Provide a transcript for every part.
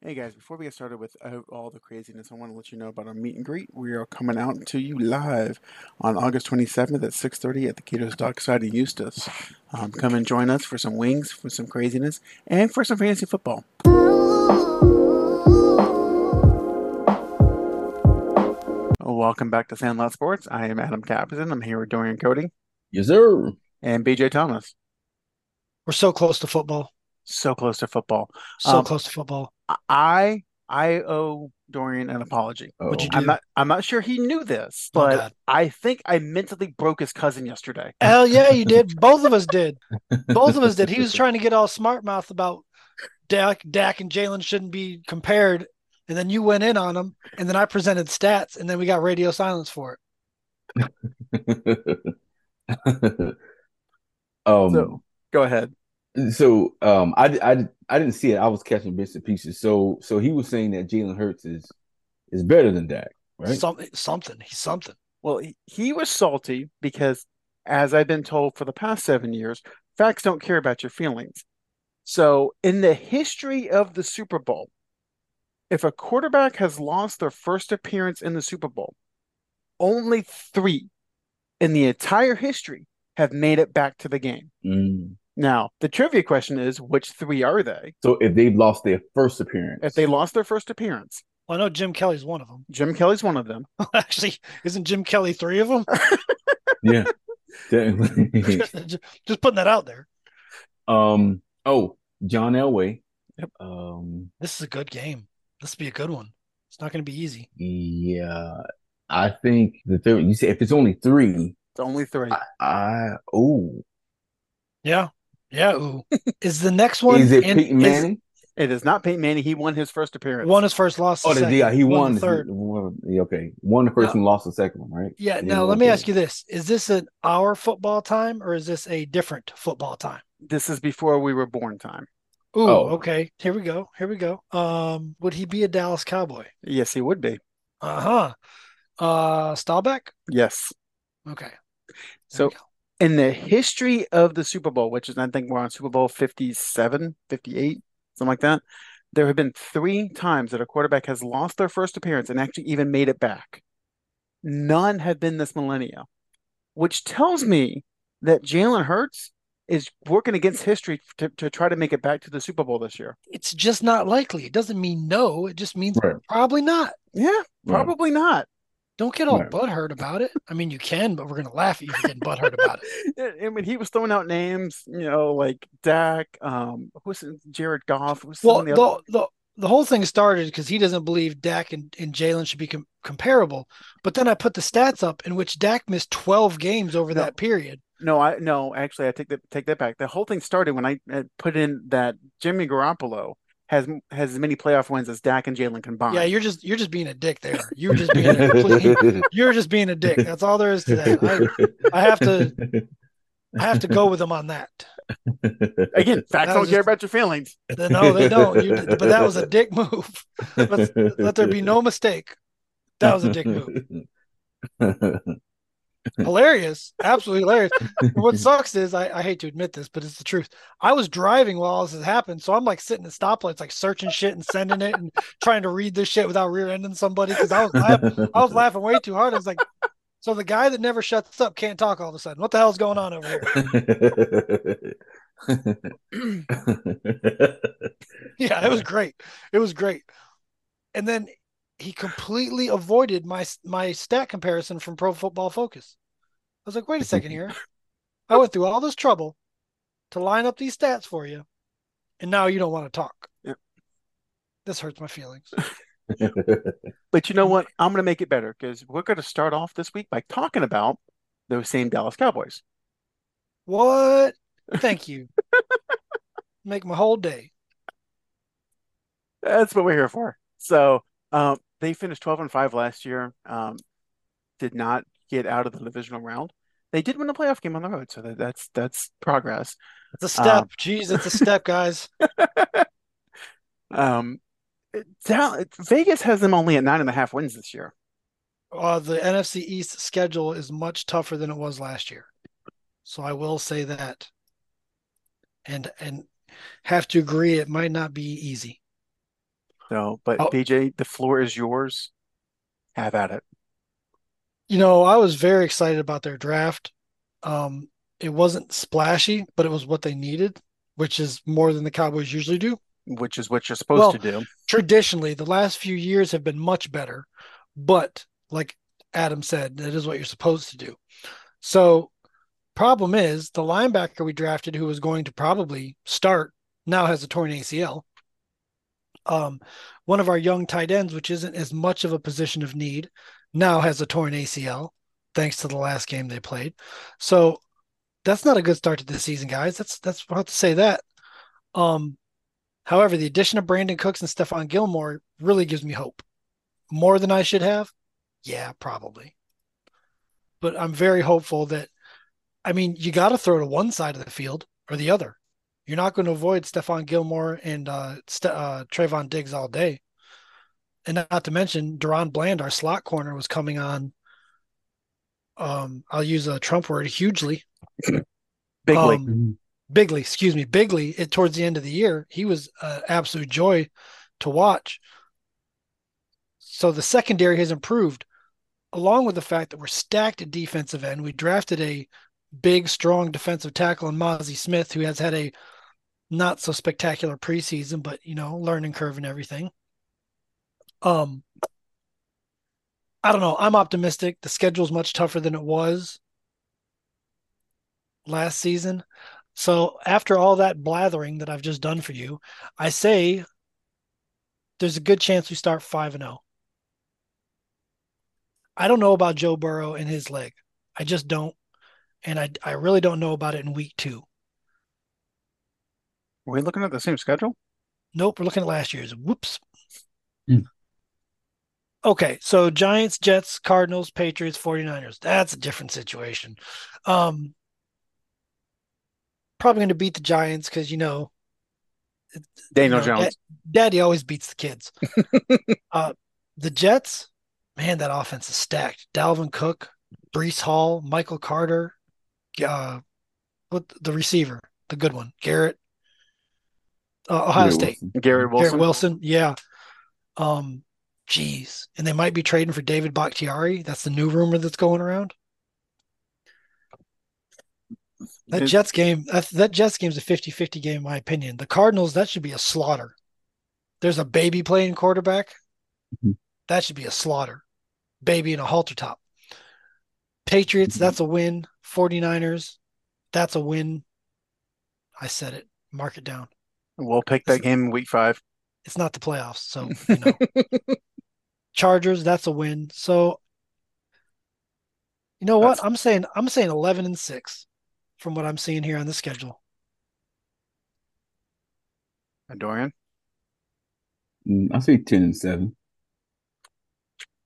Hey guys, before we get started with uh, all the craziness, I want to let you know about our meet and greet. We are coming out to you live on August 27th at 6:30 at the Gator's Dockside in Eustis. Um, come and join us for some wings, for some craziness, and for some fantasy football. Welcome back to Sandlot Sports. I am Adam Capison. I'm here with Dorian Cody Yes, sir. and BJ Thomas. We're so close to football. So close to football. So Um, close to football. I I owe Dorian an apology. What'd you do? I'm not I'm not sure he knew this, Oh, but God. I think I mentally broke his cousin yesterday. Hell yeah, you did. Both of us did. Both of us did. He was trying to get all smart mouth about Dak, Dak and Jalen shouldn't be compared, and then you went in on him, and then I presented stats, and then we got radio silence for it. um, So- Go ahead. So um, I, I I didn't see it. I was catching bits and pieces. So so he was saying that Jalen Hurts is is better than Dak, right? Something, something. He's something. Well, he, he was salty because, as I've been told for the past seven years, facts don't care about your feelings. So, in the history of the Super Bowl, if a quarterback has lost their first appearance in the Super Bowl, only three in the entire history have made it back to the game. Mm. Now, the trivia question is which three are they? So if they've lost their first appearance, If they lost their first appearance, Well, I know Jim Kelly's one of them. Jim Kelly's one of them. Actually, isn't Jim Kelly three of them? yeah, technically. just, just putting that out there. um. Oh, John Elway. Yep. Um. This is a good game. This will be a good one. It's not going to be easy. Yeah, I think the third. You say if it's only three, It's only three. I, I oh, Yeah. Yeah. Ooh. is the next one is it in- Peyton is- Manning? It is not Peyton Manning. He won his first appearance. Won his first loss. Oh, the the, second, yeah, he won. the the third. won- okay, won the first No. one, lost the second one, right? Yeah. Yeah, Now let me okay. ask you this: Is this an our football time or is this a different football time? This is before we were born time. Ooh. Oh. Okay. Here we go. Here we go. Um, would he be a Dallas Cowboy? Yes, he would be. Uh huh. Uh, Staubach. Yes. Okay. There So we go. In the history of the Super Bowl, which is I think we're on Super Bowl 57, 58, something like that, there have been three times that a quarterback has lost their first appearance and actually even made it back. None have been this millennia, which tells me that Jalen Hurts is working against history to, to try to make it back to the Super Bowl this year. it's just not likely. It doesn't mean no. It just means Right. probably not. Yeah, Right. probably not. Don't get all butthurt about it. I mean, you can, but we're gonna laugh at you for getting butthurt about it. I mean, he was throwing out names, you know, like Dak, um, who's Jared Goff, who's Well, the the, other- the the whole thing started because he doesn't believe Dak and, and Jalen should be com- comparable. But then I put the stats up in which Dak missed 12 games over No. that period. No, I no, actually, I take that take that back. The whole thing started when I uh, put in that Jimmy Garoppolo has has as many playoff wins as Dak and Jalen combined. Yeah, you're just you're just being a dick there. You're just being a complete, you're just being a dick. That's all there is to that. I, I have to I have to go with him on that. Again, facts don't was care about your feelings. No, they don't. You, but that was a dick move. Let there be no mistake. That was a dick move. Hilarious, absolutely hilarious. what sucks is I, I hate to admit this, but it's the truth. I was driving while all this has happened, so I'm like sitting at stoplights, like searching shit and sending it and trying to read this shit without rear-ending somebody because I was laugh- I was laughing way too hard. I was like, so the guy that never shuts up can't talk all of a sudden. What the hell's going on over here? Yeah, it was great. It was great. And then he completely avoided my my stat comparison from Pro Football Focus. I was like, wait a second here. I went through all this trouble to line up these stats for you, and now you don't want to talk. Yep. This hurts my feelings. But you know what? I'm going to make it better because we're going to start off this week by talking about those same Dallas Cowboys. What? Thank you. Make my whole day. That's what we're here for. So, um, they finished 12 and 5 last year. Um, did not get out of the divisional round. They did win a playoff game on the road, so that, that's that's progress. It's a step. Um, Jeez, it's a step, guys. Um, Dal- Vegas has them only at nine and a half wins this year. Uh, the NFC East schedule is much tougher than it was last year. So I will say that. And and have to agree it might not be easy. So, but Oh. BJ, the floor is yours. Have at it. You know, I was very excited about their draft. Um, it wasn't splashy, but it was what they needed, which is more than the Cowboys usually do. which is what you're supposed Well- to do. Traditionally, the last few years have been much better, but like Adam said, that is what you're supposed to do. So, problem is the linebacker we drafted, who was going to probably start, now has a torn ACL. Um, one of our young tight ends, which isn't as much of a position of need, now has a torn ACL, thanks to the last game they played. So that's not a good start to the season, guys. That's that's I have to say that. Um, however, the addition of Brandin Cooks and Stephon Gilmore really gives me hope. More than I should have, yeah, probably. But I'm very hopeful that. I mean, you got to throw to one side of the field or the other. You're not going to avoid Stephon Gilmore and uh, Ste- uh, Trevon Diggs all day. And not to mention, DaRon Bland, our slot corner, was coming on. Um, I'll use a Trump word hugely. Bigly. Um, Bigley, excuse me, Bigly. It, towards the end of the year, he was an absolute joy to watch. So the secondary has improved, along with the fact that we're stacked at defensive end. We drafted a big, strong defensive tackle in Mazi Smith, who has had a not so spectacular preseason, but you know, learning curve and everything. Um, I don't know. I'm optimistic. The schedule's much tougher than it was last season. So after all that blathering that I've just done for you, I say there's a good chance we start 5 and 0. I don't know about Joe Burrow and his leg. I just don't. And I I really don't know about it in week 2. Are we looking at the same schedule? Nope, we're looking at last year's. Whoops. Hmm. Okay, so Giants, Jets, Cardinals, Patriots, 49ers. That's a different situation. Um probably going to beat the Giants cuz you know Daniel you know, Jones. Daddy always beats the kids. uh, the Jets, man, that offense is stacked. Dalvin Cook, Breece Hall, Michael Carter, uh, what the receiver, the good one, Garrett, uh, Ohio Garrett State, Wilson. Garrett Wilson. Garrett Wilson, yeah. Um, geez, and they might be trading for David Bakhtiari. That's the new rumor that's going around. That Jets game, that, that Jets game's a 50-50 game, in my opinion. The Cardinals, that should be a slaughter. There's a baby playing quarterback. Mhm. That should be a slaughter. Baby in a halter top. Patriots, Mhm. that's a win. 49ers, that's a win. I said it. Mark it down. We'll pick that game in week five. It's not the playoffs, so you know. Chargers, that's a win. So you know what? That's- I'm saying I'm saying 11 and 6 from what I'm seeing here on the schedule. And Dorian. Mm, I say ten and seven.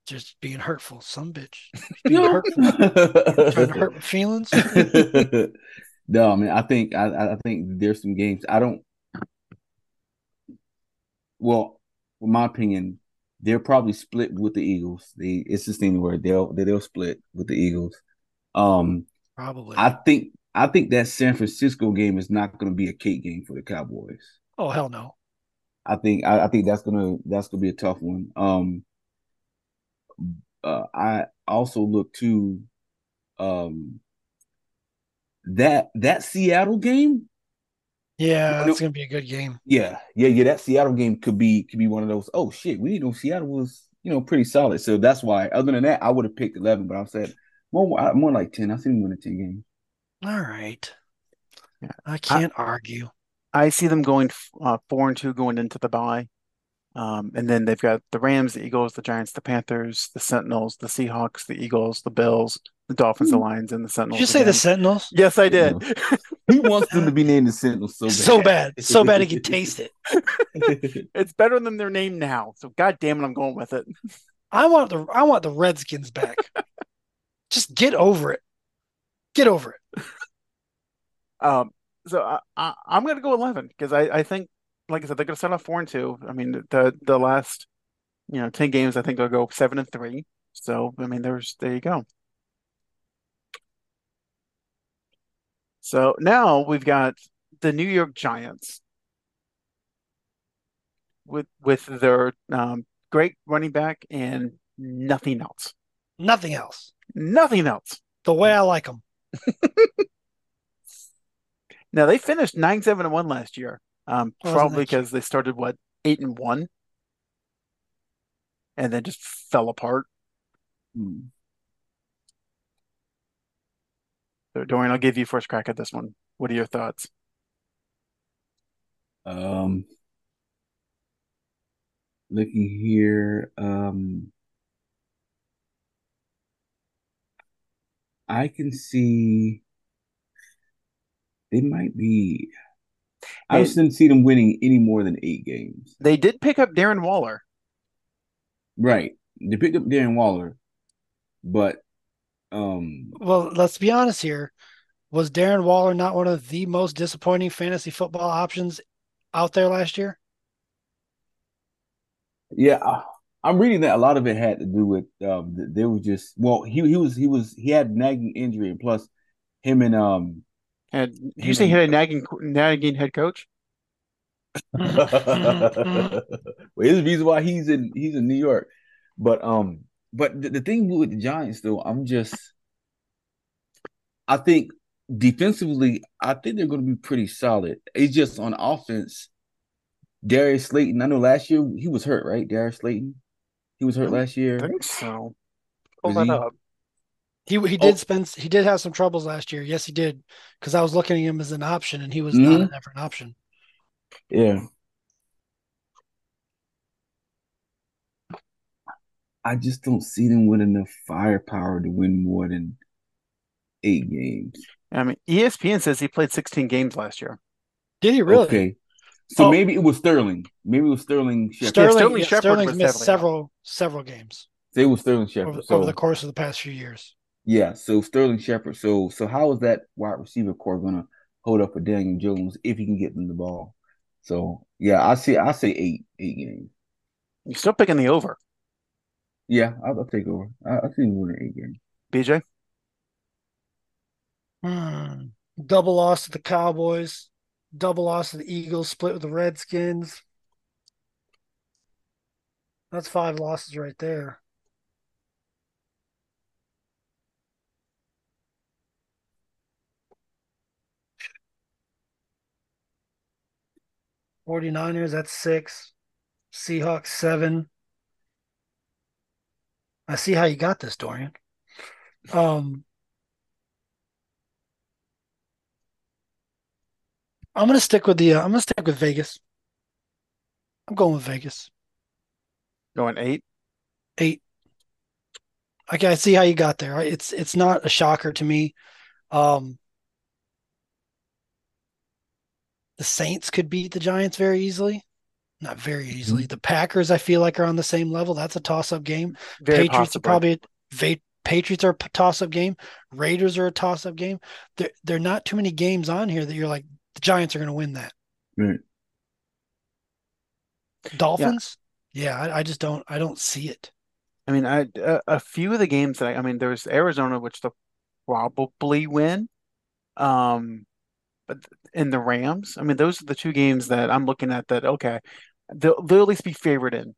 Just being hurtful, some bitch. Being hurtful. Trying to hurt my feelings. no, I mean, I think I, I think there's some games I don't. Well, in my opinion, they're probably split with the Eagles. They it's just anywhere they'll they'll split with the Eagles. Um, Probably. I think I think that San Francisco game is not going to be a cake game for the Cowboys. oh hell no. I think I, I think that's gonna that's gonna be a tough one. Um, uh, I also look to um that that Seattle game. Yeah, Well, it's gonna be a good game. Yeah, yeah, yeah. That Seattle game could be could be one of those. Oh shit, we didn't know Seattle was you know pretty solid. So that's why. Other than that, I would have picked eleven, but I said more more like ten. I think we win a ten game. All right. Yeah. I can't argue. I see them going uh, four and two going into the bye. Um, and then they've got the Rams, the Eagles, the Giants, the Panthers, the Sentinels, the Seahawks, the Eagles, the Bills, the Dolphins, the Lions, and the Did Sentinels. you say the. Sentinels? Yes, I did. He wants them to be named the Sentinels so bad. So bad. So bad he can taste it. It's better than their name now. So god damn it, I'm going with it. I want the I want the Redskins back. Just get over it. Get over it. Um, so I, I, I'm going to go 11 because I, I think, like I said, they're going to start off four and two. I mean, the the last, you know, 10 games, I think they'll go seven and three. So I mean, there's there you go. So now we've got the New York Giants. with with their um, great running back and nothing else. Nothing else. Nothing else. The way I like them. Now they finished nine seven and one last year. Um, probably because they started what eight and one, and then just fell apart. Hmm. So Dorian, I'll give you first crack at this one. What are your thoughts? Um, looking here, um, I can see they might be. I just didn't see them winning any more than eight games. They did pick up Darren Waller. Right. They picked up Darren Waller, but um, Well, let's be honest here. Was Darren Waller not one of the most disappointing fantasy football options out there last year? yeah, I, I'm reading that a lot of it had to do with um, th- there was just well, he he was he was he had nagging injury, and plus him and um. And you say he had a nagging nagging head coach. well, there's a reason why he's in he's in New York. But um, but the, the thing with the Giants though, I'm just I think defensively, I think they're gonna be pretty solid. It's just on offense, Darius Slayton. I know last year he was hurt, right? Darius Slayton. He was hurt last year. I think so. Pull Was that he? up. He he did Oh. spend he did have some troubles last year. Yes, he did. Because I was looking at him as an option and he was Mhm. not an ever an option. Yeah. I just don't see them with enough firepower to win more than eight games. I mean, ESPN says he played 16 games last year. Did he really? Okay. So Oh. maybe it was Sterling. Maybe it was Sterling Shepard. Sterling, Sterling yeah, Shepard Sterling's missed definitely out. several several games They it was Sterling Shepard. over, so over the course of the past few years. Yeah, so Sterling Shepard. So so how is that wide receiver core gonna hold up for Daniel Jones if he can get them the ball? So yeah, I see. I say eight eight games. You're still picking the over. Yeah, I'll, I'll take over. I, I think winner eight games. BJ, Hmm. Double loss to the Cowboys, double loss to the Eagles, split with the Redskins. That's five losses right there. Forty-niners, that's six. Seahawks, seven. I see how you got this, Dorian. Um, I'm gonna stick with the. Uh, I'm gonna stick with Vegas. I'm going with Vegas. going eight. Eight. Okay, I see how you got there. It's it's not a shocker to me. Um, the Saints could beat the Giants very easily. Not very easily. The Packers, I feel like, are on the same level. That's a toss-up game. Very Patriots possibly. are probably va- Patriots are a toss-up game. Raiders are a toss-up game. There, there are not too many games on here that you're like the Giants are going to win that. Right. Dolphins, yeah, I, I just don't, I don't see it. I mean, I a, a few of the games that I, I mean, there's Arizona, which they'll probably win. Um, but in the Rams, I mean, those are the two games that I'm looking at that, okay, they'll, they'll at least be favored in.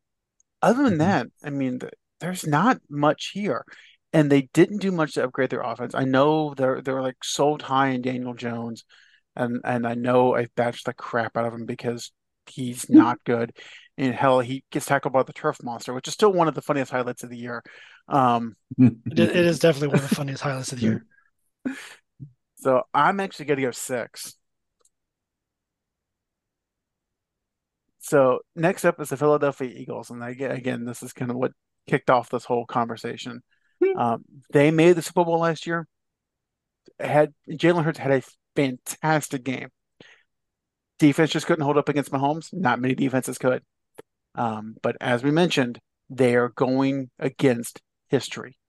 Other than Mhm. that, I mean, th- there's not much here. And they didn't do much to upgrade their offense. I know they're they're like sold high in Daniel Jones, and and I know I've bashed the crap out of him because he's not good. And hell, he gets tackled by the turf monster, which is still one of the funniest highlights of the year. Um, It, it is definitely one of the funniest highlights of the year. so I'm actually going to go six. So next up is the Philadelphia Eagles, and again, again, this is kind of what kicked off this whole conversation. Um, they made the Super Bowl last year. Had Jalen Hurts had a fantastic game. Defense just couldn't hold up against Mahomes. Not many defenses could. Um, but as we mentioned, they are going against history.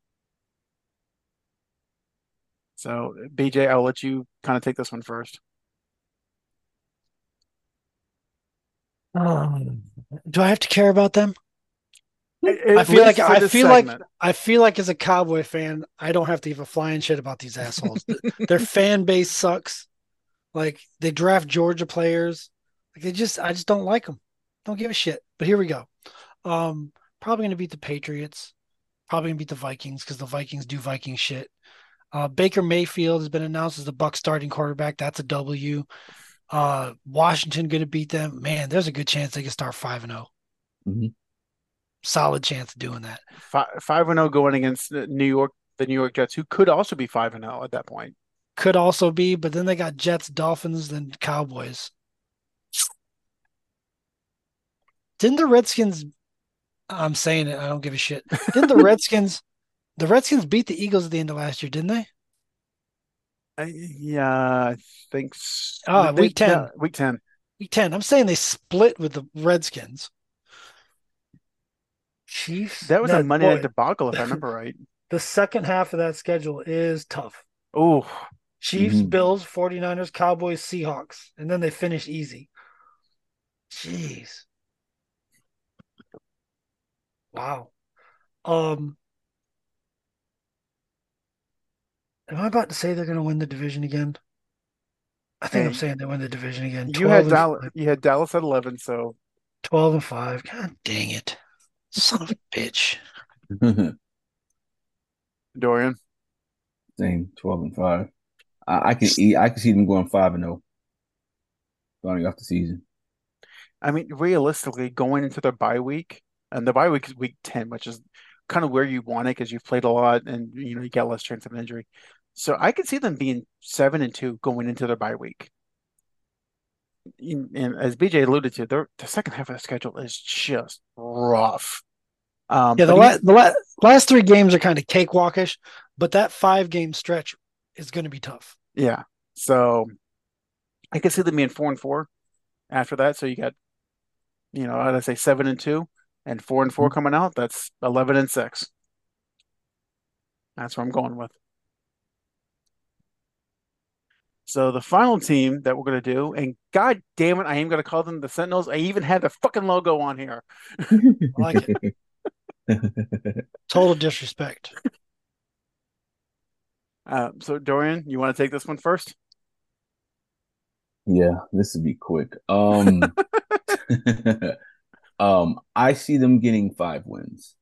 So, BJ, I'll let you kind of take this one first. Um, do I have to care about them? I feel like I feel like. I feel like as a Cowboy fan, I don't have to give a flying shit about these assholes. Their fan base sucks. Like they draft Georgia players. Like they just, I just don't like them. Don't give a shit. But here we go. Um, probably going to beat the Patriots. Probably to beat the Vikings because the Vikings do Viking shit. Uh, Baker Mayfield has been announced as the Buck starting quarterback. That's a W. Uh, Washington going to beat them. Man, there's a good chance they can start five and 0 Mhm. Solid chance of doing that. Five five and zero going against New York, the New York Jets, who could also be five and zero at that point. Could also be, but then they got Jets, Dolphins, then Cowboys. Didn't the Redskins? I'm saying it. I don't give a shit. Didn't the Redskins? The Redskins beat the Eagles at the end of last year, didn't they? I, yeah, I think. s- Ah, they- week 10. yeah, week ten. Week ten. I'm saying they split with the Redskins. Chiefs. That was a That- Monday night debacle, if I remember right. The second half of that schedule is tough. Oh, Chiefs, Mhm. Bills, 49ers, Cowboys, Seahawks. And then they finish easy. Jeez. Wow. Um Am I about to say they're going to win the division again? I think I'm saying they win the division again. you had Dallas. five. You had Dallas at eleven, so 12 and 5. God dang it. Son of a bitch. Dorian. Same, twelve and five. I, I can eat. I can see them going five and zero, starting off the season. I mean, realistically, going into their bye week, and the bye week is week 10, which is kind of where you want it because you've played a lot and you know you get less chance of an injury. So I could see them being seven and two going into their bye week. And as BJ alluded to, their the second half of the schedule is just rough. Um, Yeah, the, la- the la- last three games are kind of cakewalkish, but that five game stretch is going to be tough. yeah, so I could see them being four and four after that. So you got, you know, I'd say seven and two and four and four coming out. That's eleven and six. That's where I'm going with. So the final team that we're gonna do, and god damn it, I am gonna call them the Sentinels. I even had the fucking logo on here. Like it. Total disrespect. Uh, so Dorian, you want to take this one first? Yeah, this would be quick. Um, um, I see them getting five wins.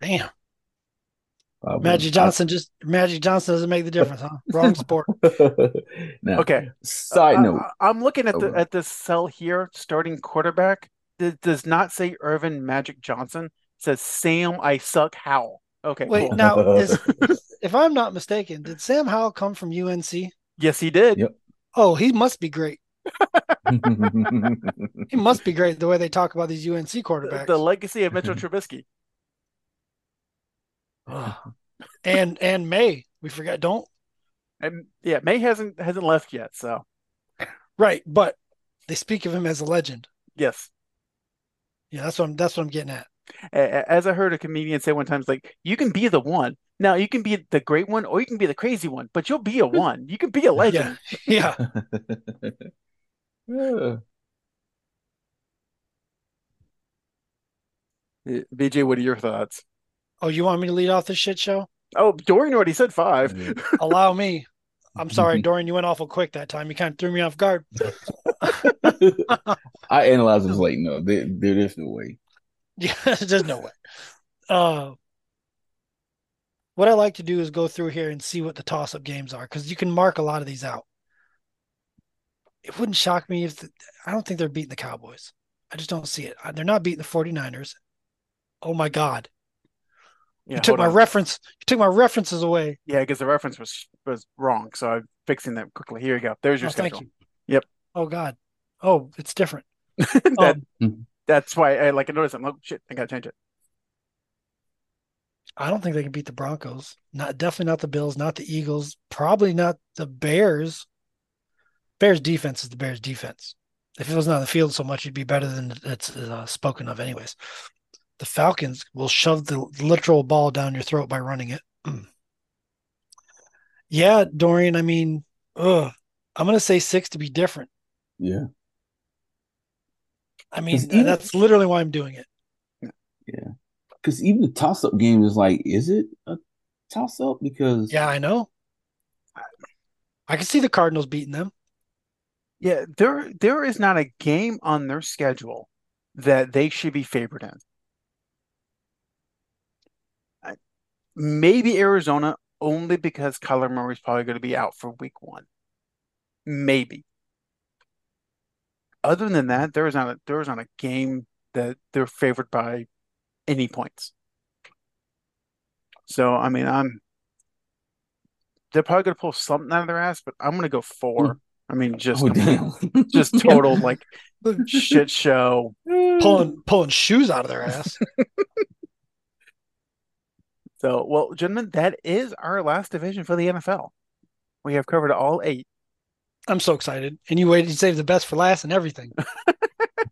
Damn. Uh, Five wins. Magic Johnson just Magic Johnson doesn't make the difference, huh? Wrong sport. now, Okay. side I- note. I, am looking at the Oh. at this cell here, starting quarterback. It does not say Earvin Magic Johnson. It says Sam I suck Howell. Okay, Wait, cool. now is if I'm not mistaken, did Sam Howell come from UNC? Yes, he did. Yep. Oh, he must be great. He must be great the way they talk about these UNC The, quarterbacks. the legacy of Mitchell Trubisky. And and Maye, we forgot. Don't And yeah, Maye hasn't hasn't left yet. So right, but they speak of him as a legend. yes, Yeah, that's what I'm, that's what I'm getting at. As I heard a comedian say one time, it's like you can be the one. Now you can be the great one, or you can be the crazy one, but you'll be a one. You can be a legend. Yeah, Yeah. Uh, BJ, what are your thoughts? Oh, you want me to lead off this shit show? Oh, Dorian already said five. Allow me. I'm sorry, Dorian. You went awful quick that time. You kind of threw me off guard. I analyzed it was like, no, there, there is no way. Yeah, there's no way. Uh, what I like to do is go through here and see what the toss-up games are because you can mark a lot of these out. It wouldn't shock me if the, I don't think they're beating the Cowboys. I just don't see it. Uh, They're not beating the 49ers. Oh my God. Yeah, you took my on. reference. You took my references away. Yeah, because the reference was was wrong. So I'm fixing that quickly. Here you go. There's your Oh, thank schedule. you. Yep. Oh God. Oh, it's different. that, Um, that's why I like I noticed. I'm like, shit, I gotta change it. I don't think they can beat the Broncos. Not definitely not the Bills, not the Eagles, probably not the Bears. Bears defense is the Bears defense. If it wasn't on the field so much, it'd be better than it's uh, spoken of, anyways. The Falcons will shove the literal ball down your throat by running it. yeah, Dorian. I mean, ugh, I'm gonna say six to be different. Yeah. I mean, even- that's literally why I'm doing it. Yeah. Because even the toss up game is like, is it a toss up? Because Yeah, I know. I can see the Cardinals beating them. Yeah, there there is not a game on their schedule that they should be favored in. Maybe Arizona only because Kyler Murray's probably going to be out for week one. Maybe. Other than that, there is not a there is not a game that they're favored by any points. So I mean, I'm they're probably gonna pull something out of their ass, but I'm gonna go four. Hmm. I mean, just Oh, just total like shit show. Pulling pulling shoes out of their ass. So, well, gentlemen, that is our last division for the NFL. We have covered all eight. I'm so excited. And you waited, you saved the best for last and everything.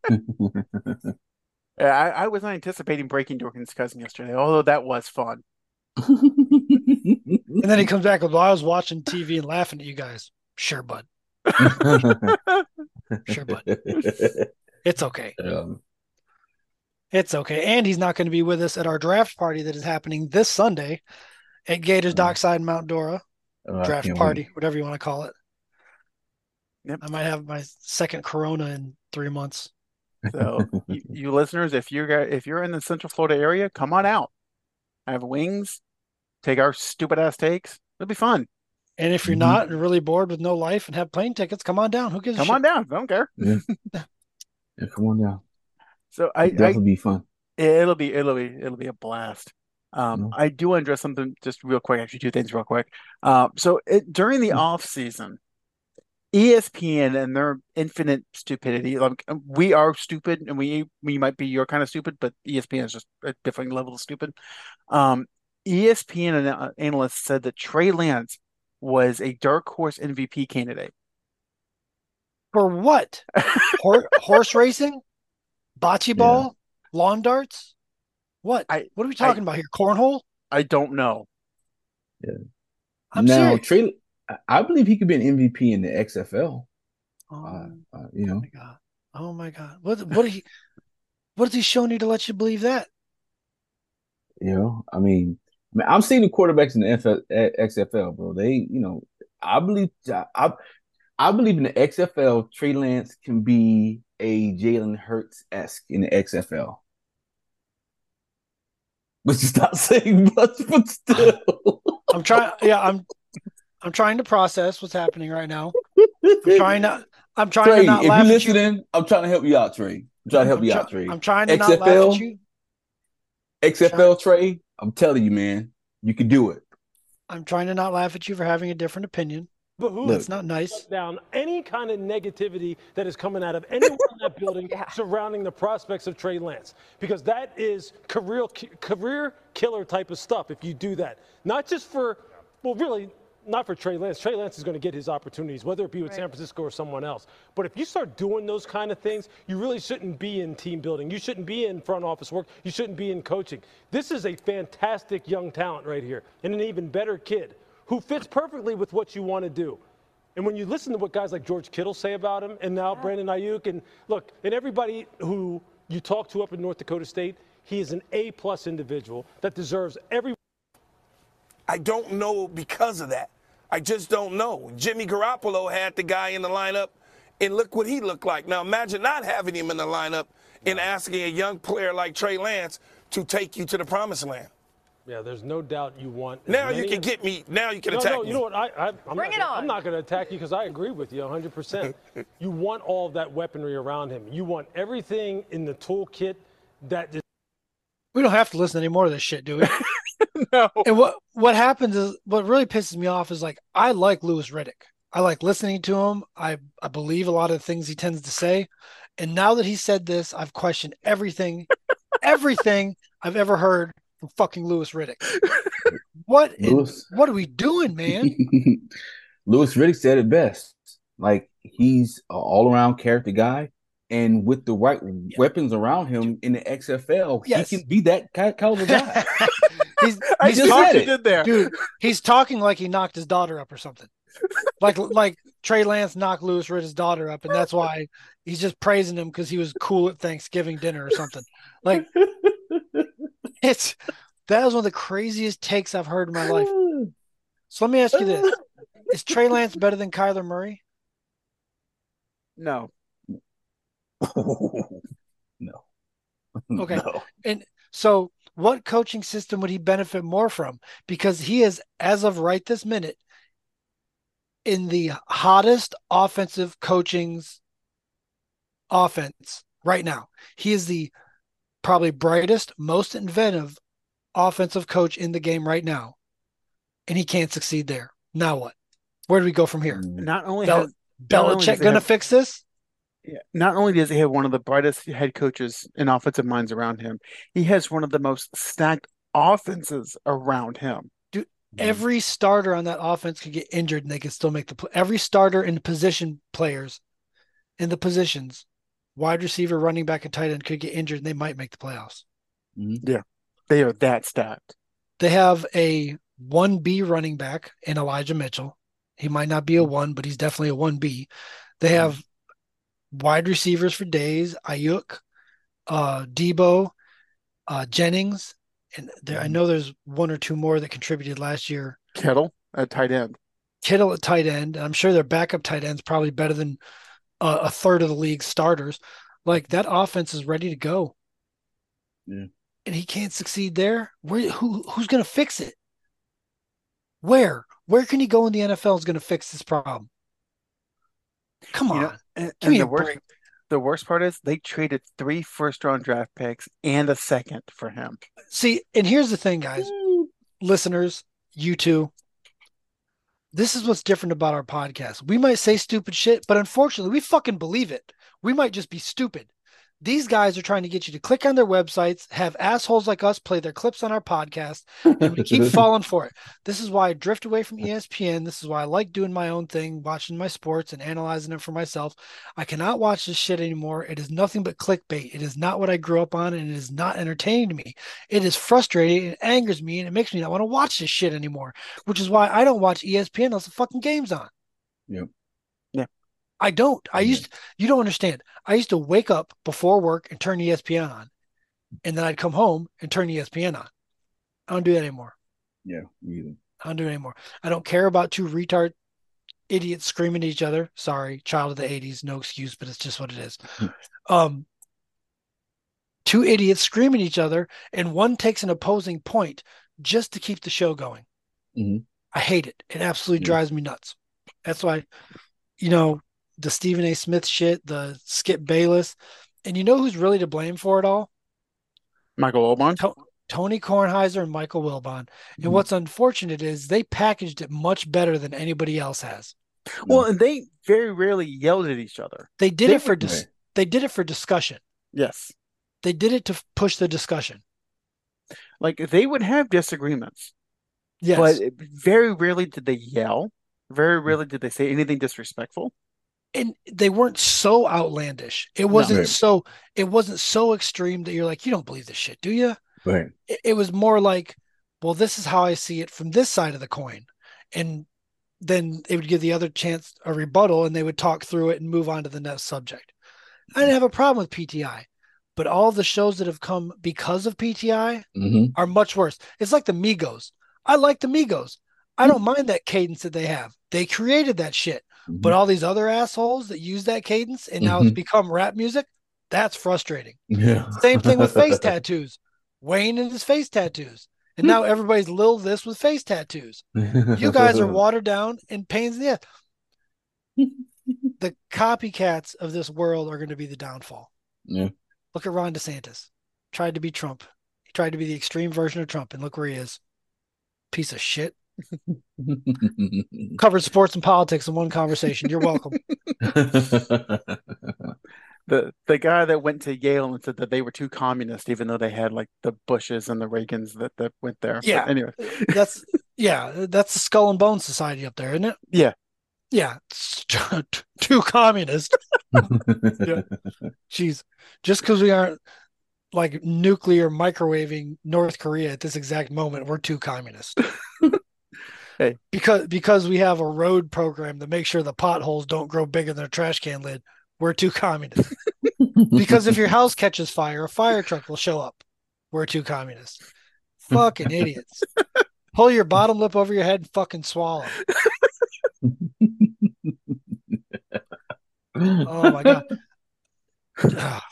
I, I was not anticipating breaking Dorian's cousin yesterday, although that was fun. And then he comes back with, well, I was watching TV and laughing at you guys. Sure, bud. Sure, bud. It's okay. Um, It's okay. And he's not going to be with us at our draft party that is happening this Sunday at Gators Mm. Dockside Mount Dora. oh, draft party, wait. whatever you want to call it. Yep. I might have my second corona in three months. So, you, you listeners, if you're if you're in the Central Florida area, come on out. I have wings. Take our stupid ass takes. It'll be fun. And if you're Mhm. not and really bored with no life and have plane tickets, come on down. Who gives a Come shit? on down. I don't care. Yeah, come on down. So I, It'll be fun. It'll be it'll be it'll be a blast. Um. I do want to address something just real quick. Actually, two things real quick. Uh, so it, during the Mhm. off season, ESPN and their infinite stupidity. Like we are stupid, and we we might be your kind of stupid, but ESPN is just a different level of stupid. Um, ESPN and analysts said that Trey Lance was a dark horse MVP candidate. For what? Hor- horse racing? Bocce ball? Lawn darts? What? I- what are we talking about here? Cornhole? I don't know. Yeah. I'm now, serious. Trey, I- I believe he could be an MVP in the XFL. Oh, Uh, uh, you oh know, my god. Oh my god. What what he what has he shown you to let you believe that? you know. I mean, I mean, I'm seeing the quarterbacks in the FL, XFL, bro. They, you know, I believe, I, I believe in the XFL. Trey Lance can be a Jalen Hurts esque in the XFL. Which is not saying much, but still. I'm trying yeah, I'm I'm trying to process what's happening right now. I'm trying to I'm trying Trey, to not if laugh you're at you. listening, I'm trying to help you out, Trey. I'm trying to help I'm you try- out, Trey. I'm trying to not laugh XFL? at you. XFL, Trey, I'm telling you, man, you can do it. I'm trying to not laugh at you for having a different opinion. But Look. It's not nice. down any kind of negativity that is coming out of anyone in that building surrounding the prospects of Trey Lance, because that is career career killer type of stuff. If you do that, not just for, well, really. Not for Trey Lance. Trey Lance is going to get his opportunities, whether it be with San Francisco or someone else. But if you start doing those kind of things, you really shouldn't be in team building. You shouldn't be in front office work. You shouldn't be in coaching. This is a fantastic young talent right here, and an even better kid who fits perfectly with what you want to do. And when you listen to what guys like George Kittle say about him, and now Brandon Aiyuk, and look, and everybody who you talk to up in North Dakota State, he is an A plus individual that deserves every I don't know because of that. I just don't know. Jimmy Garoppolo had the guy in the lineup, and look what he looked like. Now imagine not having him in the lineup and asking a young player like Trey Lance to take you to the promised land. Yeah, there's no doubt you want. Now you can get me. Now you can No, attack no, me. you know what? I, I, I'm Bring not, it gonna- on. I'm not going to attack you because I agree with you 100%. you want all of that weaponry around him. You want everything in the toolkit that We don't have to listen anymore to this shit, do we? No. and what what happens is what really pisses me off is like I like Louis Riddick. I like listening to him. I I believe a lot of the things he tends to say. And now that he said this, I've questioned everything, everything I've ever heard from fucking Louis Riddick. What in- what are we doing, man? Louis Riddick said it best. Like he's an all around character guy, and with the right weapons around him in the XFL, Yes. he can be that ki- caliber guy. he's I he's just just said it. did there. dude, he's talking like he knocked his daughter up or something. Like like Trey Lance knocked Louis Riddick's daughter up, and that's why he's just praising him because he was cool at Thanksgiving dinner or something. Like it's that was one of the craziest takes I've heard in my life. So let me ask you this: Is Trey Lance better than Kyler Murray? No. no, Okay. No. And so, what coaching system would he benefit more from? Because he is, as of right this minute, in the hottest offensive coaching's offense right now. He is the probably brightest, most inventive offensive coach in the game right now. And he can't succeed there. Now what? Where do we go from here? Mm. Not only Bel- has not Belichick going to fix this? Yeah. Not only does he have one of the brightest head coaches and offensive minds around him, he has one of the most stacked offenses around him. Dude, Every starter on that offense could get injured and they could still make the play. Every starter in the position players in the positions, wide receiver, running back, and tight end could get injured and they might make the playoffs. Yeah, They are that stacked. They have a 1B running back in Elijah Mitchell. He might not be a one, but he's definitely a 1B. They have wide receivers for days Aiyuk, uh, Debo, uh, Jennings. And there, I know there's one or two more that contributed last year. Kettle at tight end. Kittle at tight end. I'm sure their backup tight end's probably better than uh, a third of the league's starters. Like that offense is ready to go. Yeah. And he can't succeed there. Where who who's going to fix it? Where? Where can he go in the NFL is going to fix this problem? Come You on. know, and, and the worst break. the worst part is they traded three first round draft picks and a second for him. See, and here's the thing, guys, listeners, you two. This is what's different about our podcast. We might say stupid shit, but unfortunately, we fucking believe it. We might just be stupid. These guys are trying to get you to click on their websites, have assholes like us play their clips on our podcast, and we keep falling for it. This is why I drift away from ESPN. This is why I like doing my own thing, watching my sports and analyzing it for myself. I cannot watch this shit anymore. It is nothing but clickbait. It is not what I grew up on, and it is not entertaining to me. It is frustrating, it angers me, and it makes me not want to watch this shit anymore. Which is why I don't watch ESPN unless the fucking game's on. Yep. I don't. I Yeah. used you don't understand. I used to wake up before work and turn ESPN on, and then I'd come home and turn ESPN on. I don't do that anymore. Yeah, me either. I don't do it anymore. I don't care about two retard idiots screaming at each other. Sorry, child of the 80s, no excuse, but it's just what it is. um two idiots screaming at each other and one takes an opposing point just to keep the show going. Mhm. I hate it. It absolutely Yeah. drives me nuts. That's why you know, the Stephen A. Smith shit, the Skip Bayless, and you know who's really to blame for it all? Michael Wilbon. Tony Kornheiser and Michael Wilbon. And Mhm. what's unfortunate is they packaged it much better than anybody else has. Well, and they very rarely yelled at each other. They did They it for dis- they did it for discussion. Yes. They did it to push the discussion. Like they would have disagreements, Yes. but very rarely did they yell. Very rarely did they say anything disrespectful. And they weren't so outlandish. It wasn't Right. so it wasn't so extreme that you're like, you don't believe this shit, do you? Right. It, it was more like, well, this is how I see it from this side of the coin. And then they would give the other chance a rebuttal and they would talk through it and move on to the next subject. I didn't have a problem with PTI, but all the shows that have come because of PTI hmm are much worse. It's like the Migos. I like the Migos. I don't mind that cadence that they have. They created that shit. But all these other assholes that use that cadence and now it's Mhm. become rap music, that's frustrating. yeah. Same thing with face tattoos. Wayne and his face tattoos. And now everybody's Lil this with face tattoos. You guys are watered down and pains in the ass. The copycats of this world are going to be the downfall. Yeah. Look at Ron DeSantis. Tried to be Trump. He tried to be the extreme version of Trump, and look where he is. Piece of shit. Covered sports and politics in one conversation. You're welcome. The the guy that went to Yale and said that they were too communist, even though they had like the Bushes and the Reagans that, that went there. But Yeah. anyway, That's yeah, that's the skull and bone society up there, isn't it? Yeah. Yeah. It's too communist. Jeez. Just because we aren't like nuclear microwaving North Korea at this exact moment, we're too communist. Hey. Because because we have a road program to make sure the potholes don't grow bigger than a trash can lid, we're too communist. because if your house catches fire, a fire truck will show up. We're too communist. Fucking idiots. Pull your bottom lip over your head and fucking swallow. Oh my god.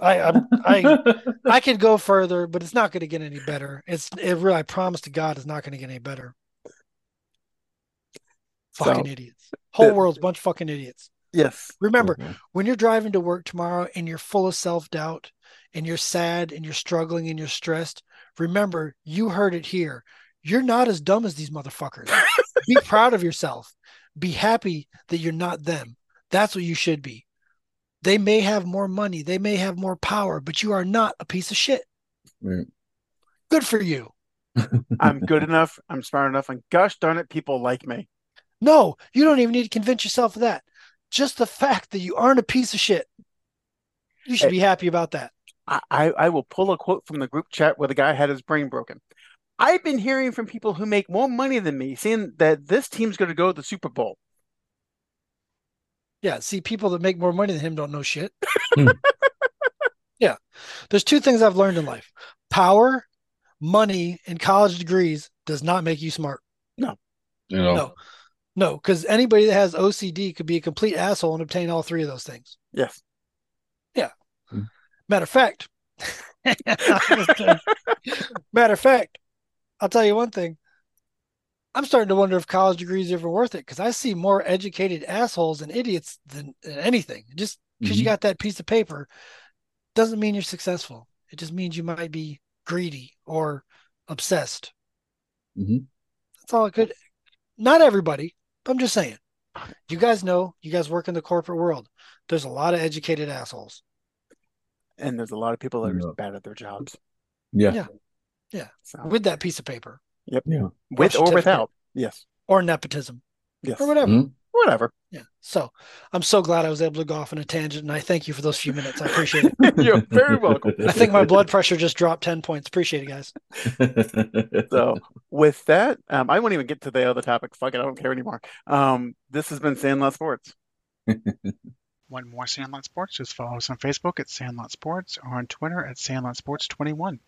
I I'm, I I could go further, but it's not going to get any better. It's it really. I promise to God, it's not going to get any better. Fucking So, idiots. Whole the- world's a bunch of fucking idiots. Yes. Remember, Okay. when you're driving to work tomorrow and you're full of self doubt and you're sad and you're struggling and you're stressed, remember, you heard it here. You're not as dumb as these motherfuckers. be proud of yourself. Be happy that you're not them. That's what you should be. They may have more money, they may have more power, but you are not a piece of shit. Right. Good for you. I'm good enough. I'm smart enough. And gosh darn it, people like me. No, you don't even need to convince yourself of that. Just the fact that you aren't a piece of shit. You should Hey. be happy about that. I, I I will pull a quote from the group chat where the guy had his brain broken. I've been hearing from people who make more money than me, saying that this team's going to go to the Super Bowl. Yeah, see, people that make more money than him don't know shit. Hmm. yeah. There's two things I've learned in life power, money, and college degrees does not make you smart. You know. No. No, because anybody that has OCD could be a complete asshole and obtain all three of those things. Yes. Yeah. Matter of fact, matter of fact, I'll tell you one thing. I'm starting to wonder if college degrees are even worth it because I see more educated assholes and idiots than, than anything. Just because you Mhm. got that piece of paper doesn't mean you're successful. It just means you might be greedy or obsessed. Mhm. That's all it could. Not everybody, but I'm just saying. You guys know, you guys work in the corporate world. There's a lot of educated assholes. And there's a lot of people that are Yeah. bad at their jobs. Yeah. Yeah. Yeah. So, with that piece of paper Yep. Yeah. with or certificate. without. Yes. or nepotism Yes. or whatever. Mhm. Whatever. Yeah. So I'm so glad I was able to go off on a tangent and I thank you for those few minutes. I appreciate it. You're very welcome. I think my blood pressure just dropped 10 points. Appreciate it, guys. So with that, um, I won't even get to the other topic. Fuck it, I don't care anymore. Um, this has been Sandlot Sports. One more Sandlot Sports. Just follow us on Facebook at Sandlot Sports or on Twitter at Sandlot Sports 21.